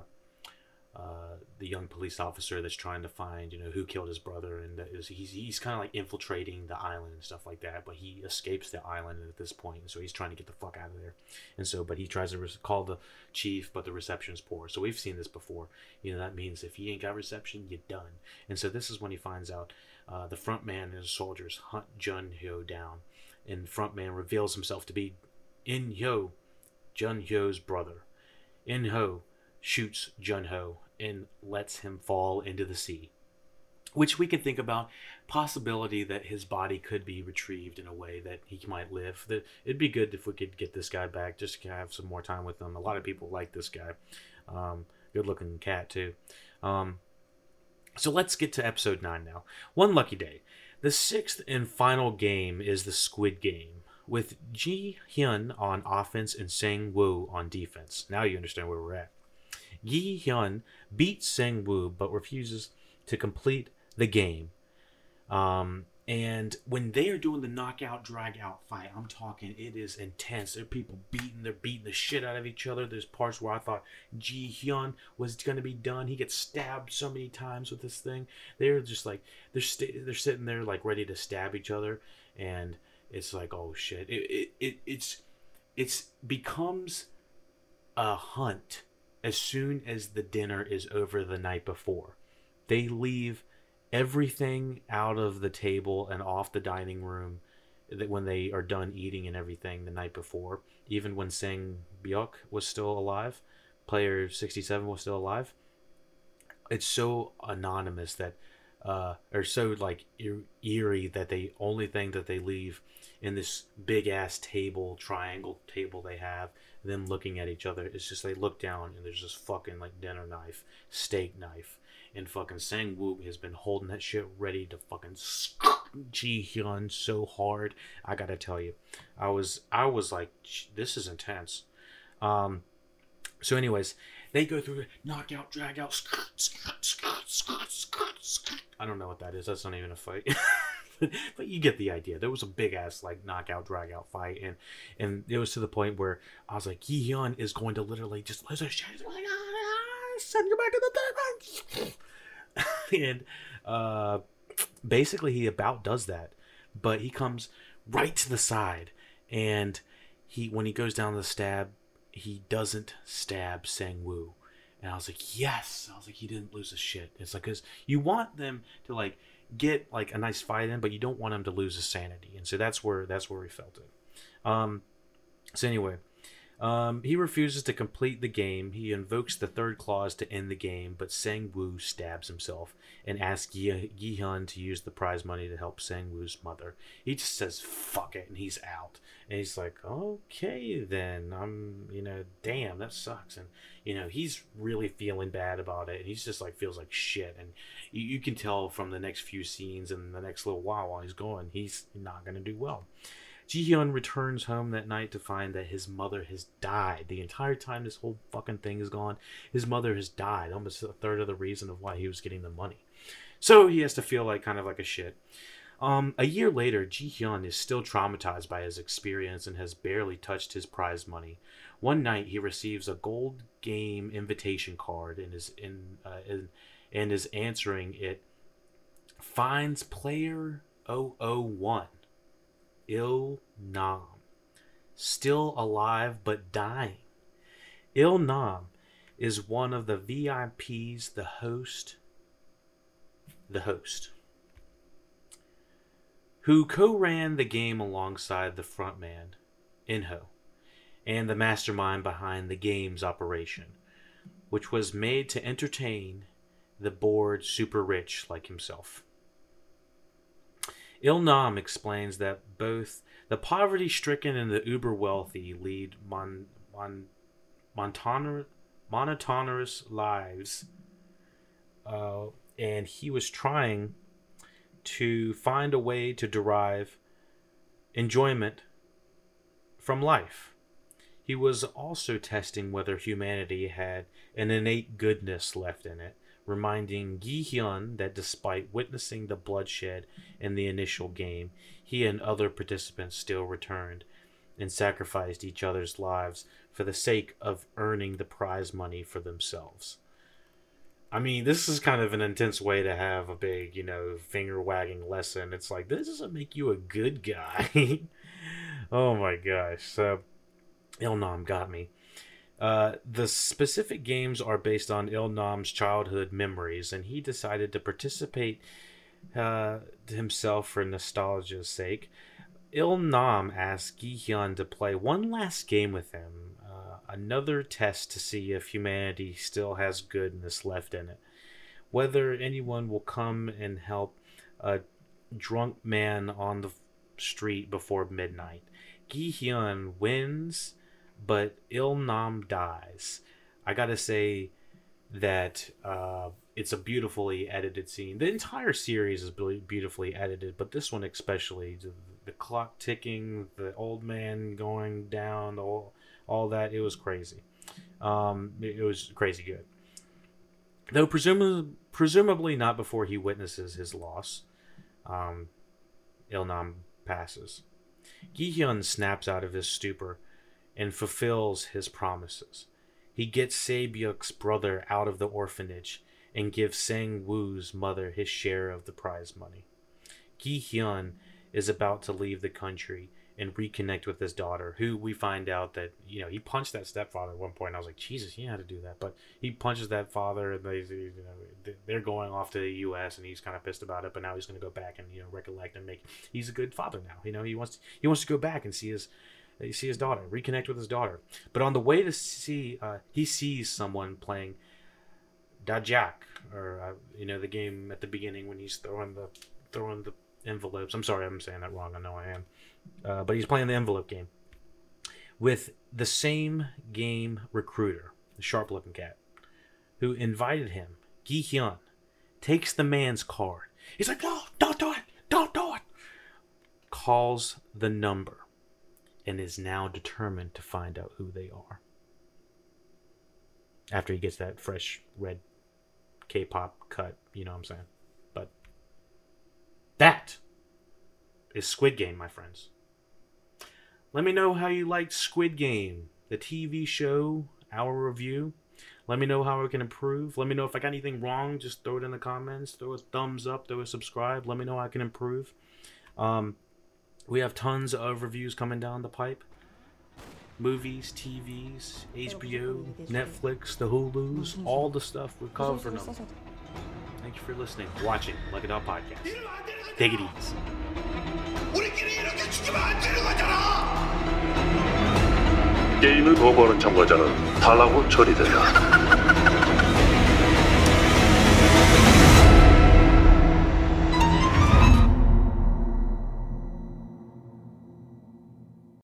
uh, the young police officer that's trying to find you know who killed his brother, and is, he's he's kind of like infiltrating the island and stuff like that. But he escapes the island at this point, so he's trying to get the fuck out of there. And so, but he tries to call the chief, but the reception is poor. So we've seen this before. You know that means if he ain't got reception, you're done. And so this is when he finds out uh, the front man and his soldiers hunt Jun Hyo down and frontman reveals himself to be In Hyo, Jun Hyo's brother. In Ho shoots Jun Ho and lets him fall into the sea. Which we can think about possibility that his body could be retrieved in a way that he might live. That it'd be good if we could get this guy back, just to have some more time with him. A lot of people like this guy. Um, good looking cat too. Um, so let's get to episode nine now. One lucky day. The sixth and final game is the Squid Game, with Ji Hyun on offense and Sang Woo on defense. Now you understand where we're at. Ji Hyun beats Sang Woo but refuses to complete the game. Um, and when they are doing the knockout drag out fight, I'm talking it is intense. There are people beating, they're beating the shit out of each other. There's parts where I thought Ji Hyun was gonna be done. He gets stabbed so many times with this thing. They're just like they're they st- they're sitting there like ready to stab each other, and it's like oh shit. It it, it it's it's becomes a hunt as soon as the dinner is over the night before. They leave everything out of the table and off the dining room that when they are done eating and everything the night before, even when Sang Byuk was still alive, player 67 was still alive, it's so anonymous that uh, or so like eerie that the only thing that they leave in this big ass table triangle table they have them looking at each other it's just they look down and there's this fucking like dinner knife steak knife and fucking sang woo has been holding that shit ready to fucking ji hyun so hard i gotta tell you i was i was like this is intense um so anyways they go through knockout drag out I don't know what that is. That's not even a fight. <laughs> but you get the idea. There was a big ass like knockout drag out fight, and and it was to the point where I was like, Yi Hyun is going to literally just lose shit. Send you back to the third <laughs> and uh, basically he about does that, but he comes right to the side, and he when he goes down the stab, he doesn't stab Sang Woo and I was like, yes. I was like, he didn't lose his shit. It's like, cause you want them to like get like a nice fight in, but you don't want him to lose his sanity. And so that's where that's where we felt it. Um, so anyway, um, he refuses to complete the game. He invokes the third clause to end the game, but Sang Woo stabs himself and asks Yi, Yi Hyun to use the prize money to help Sang Woo's mother. He just says "fuck it" and he's out. And he's like, "Okay, then I'm, you know, damn, that sucks." And you know, he's really feeling bad about it. And he's just like feels like shit. And you, you can tell from the next few scenes and the next little while while he's going, he's not going to do well. Ji-hyun returns home that night to find that his mother has died. The entire time this whole fucking thing is gone, his mother has died. Almost a third of the reason of why he was getting the money. So he has to feel like kind of like a shit. Um, a year later, Ji-hyun is still traumatized by his experience and has barely touched his prize money. One night, he receives a gold game invitation card and is in, uh, in and is answering it. Finds player 001 Il Nam, still alive but dying. Il Nam is one of the VIPs, the host, the host, who co-ran the game alongside the frontman, Inho, and the mastermind behind the game's operation, which was made to entertain the bored super rich like himself. Il Nam explains that both the poverty stricken and the uber wealthy lead mon, mon, monotonous lives. Uh, and he was trying to find a way to derive enjoyment from life. He was also testing whether humanity had an innate goodness left in it reminding Gi Hyun that despite witnessing the bloodshed in the initial game, he and other participants still returned and sacrificed each other's lives for the sake of earning the prize money for themselves. I mean, this is kind of an intense way to have a big, you know, finger wagging lesson. It's like, this doesn't make you a good guy. <laughs> oh my gosh. So, Il Nam got me. Uh, the specific games are based on Il Nam's childhood memories, and he decided to participate uh, himself for nostalgia's sake. Il Nam asked Gi Hyun to play one last game with him, uh, another test to see if humanity still has goodness left in it. Whether anyone will come and help a drunk man on the street before midnight. Gi Hyun wins but Il Nam dies. I gotta say that uh, it's a beautifully edited scene. The entire series is beautifully edited, but this one especially, the, the clock ticking, the old man going down, all, all that, it was crazy. Um, it, it was crazy good. Though presumably, presumably not before he witnesses his loss, um, Il Nam passes. Gi Hyun snaps out of his stupor and fulfills his promises. He gets Saebyuk's brother out of the orphanage and gives Sang Woo's mother his share of the prize money. Gi Hyun is about to leave the country and reconnect with his daughter, who we find out that you know he punched that stepfather at one point. I was like, Jesus, he had to do that, but he punches that father, and they, you know, they're going off to the U.S. and he's kind of pissed about it. But now he's going to go back and you know recollect and make. He's a good father now. You know, he wants to, he wants to go back and see his see his daughter, reconnect with his daughter. But on the way to see, uh, he sees someone playing Dajak, or uh, you know the game at the beginning when he's throwing the throwing the envelopes. I'm sorry, I'm saying that wrong. I know I am. Uh, but he's playing the envelope game with the same game recruiter, the sharp looking cat, who invited him, Gi Hyun, takes the man's card. He's like, no, don't do it, don't do it. Calls the number and is now determined to find out who they are. After he gets that fresh red K pop cut, you know what I'm saying? But that is Squid Game, my friends. Let me know how you liked Squid Game, the TV show, our review. Let me know how I can improve. Let me know if I got anything wrong. Just throw it in the comments. Throw a thumbs up. Throw a subscribe. Let me know how I can improve. Um, we have tons of reviews coming down the pipe. Movies, TVs, HBO, Netflix, the Hulus, all the stuff we're covering them. Thank you for listening, watching Like It Up Podcast. Take it easy. 게임을 거부하는 참가자는 탈락으로 처리된다. <laughs>